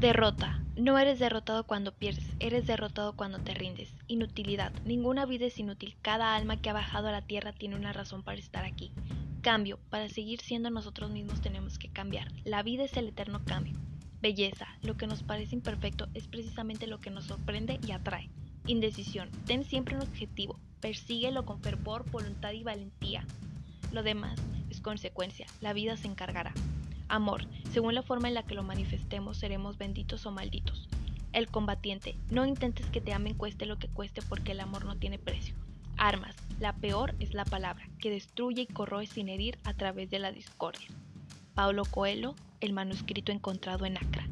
Derrota. No eres derrotado cuando pierdes, eres derrotado cuando te rindes. Inutilidad. Ninguna vida es inútil. Cada alma que ha bajado a la tierra tiene una razón para estar aquí. Cambio. Para seguir siendo nosotros mismos tenemos que cambiar. La vida es el eterno cambio. Belleza. Lo que nos parece imperfecto es precisamente lo que nos sorprende y atrae. Indecisión. Ten siempre un objetivo. Persíguelo con fervor, voluntad y valentía. Lo demás es consecuencia. La vida se encargará. Amor, según la forma en la que lo manifestemos, seremos benditos o malditos. El combatiente, no intentes que te amen cueste lo que cueste porque el amor no tiene precio. Armas, la peor es la palabra, que destruye y corroe sin herir a través de la discordia. Paulo Coelho, el manuscrito encontrado en Acra.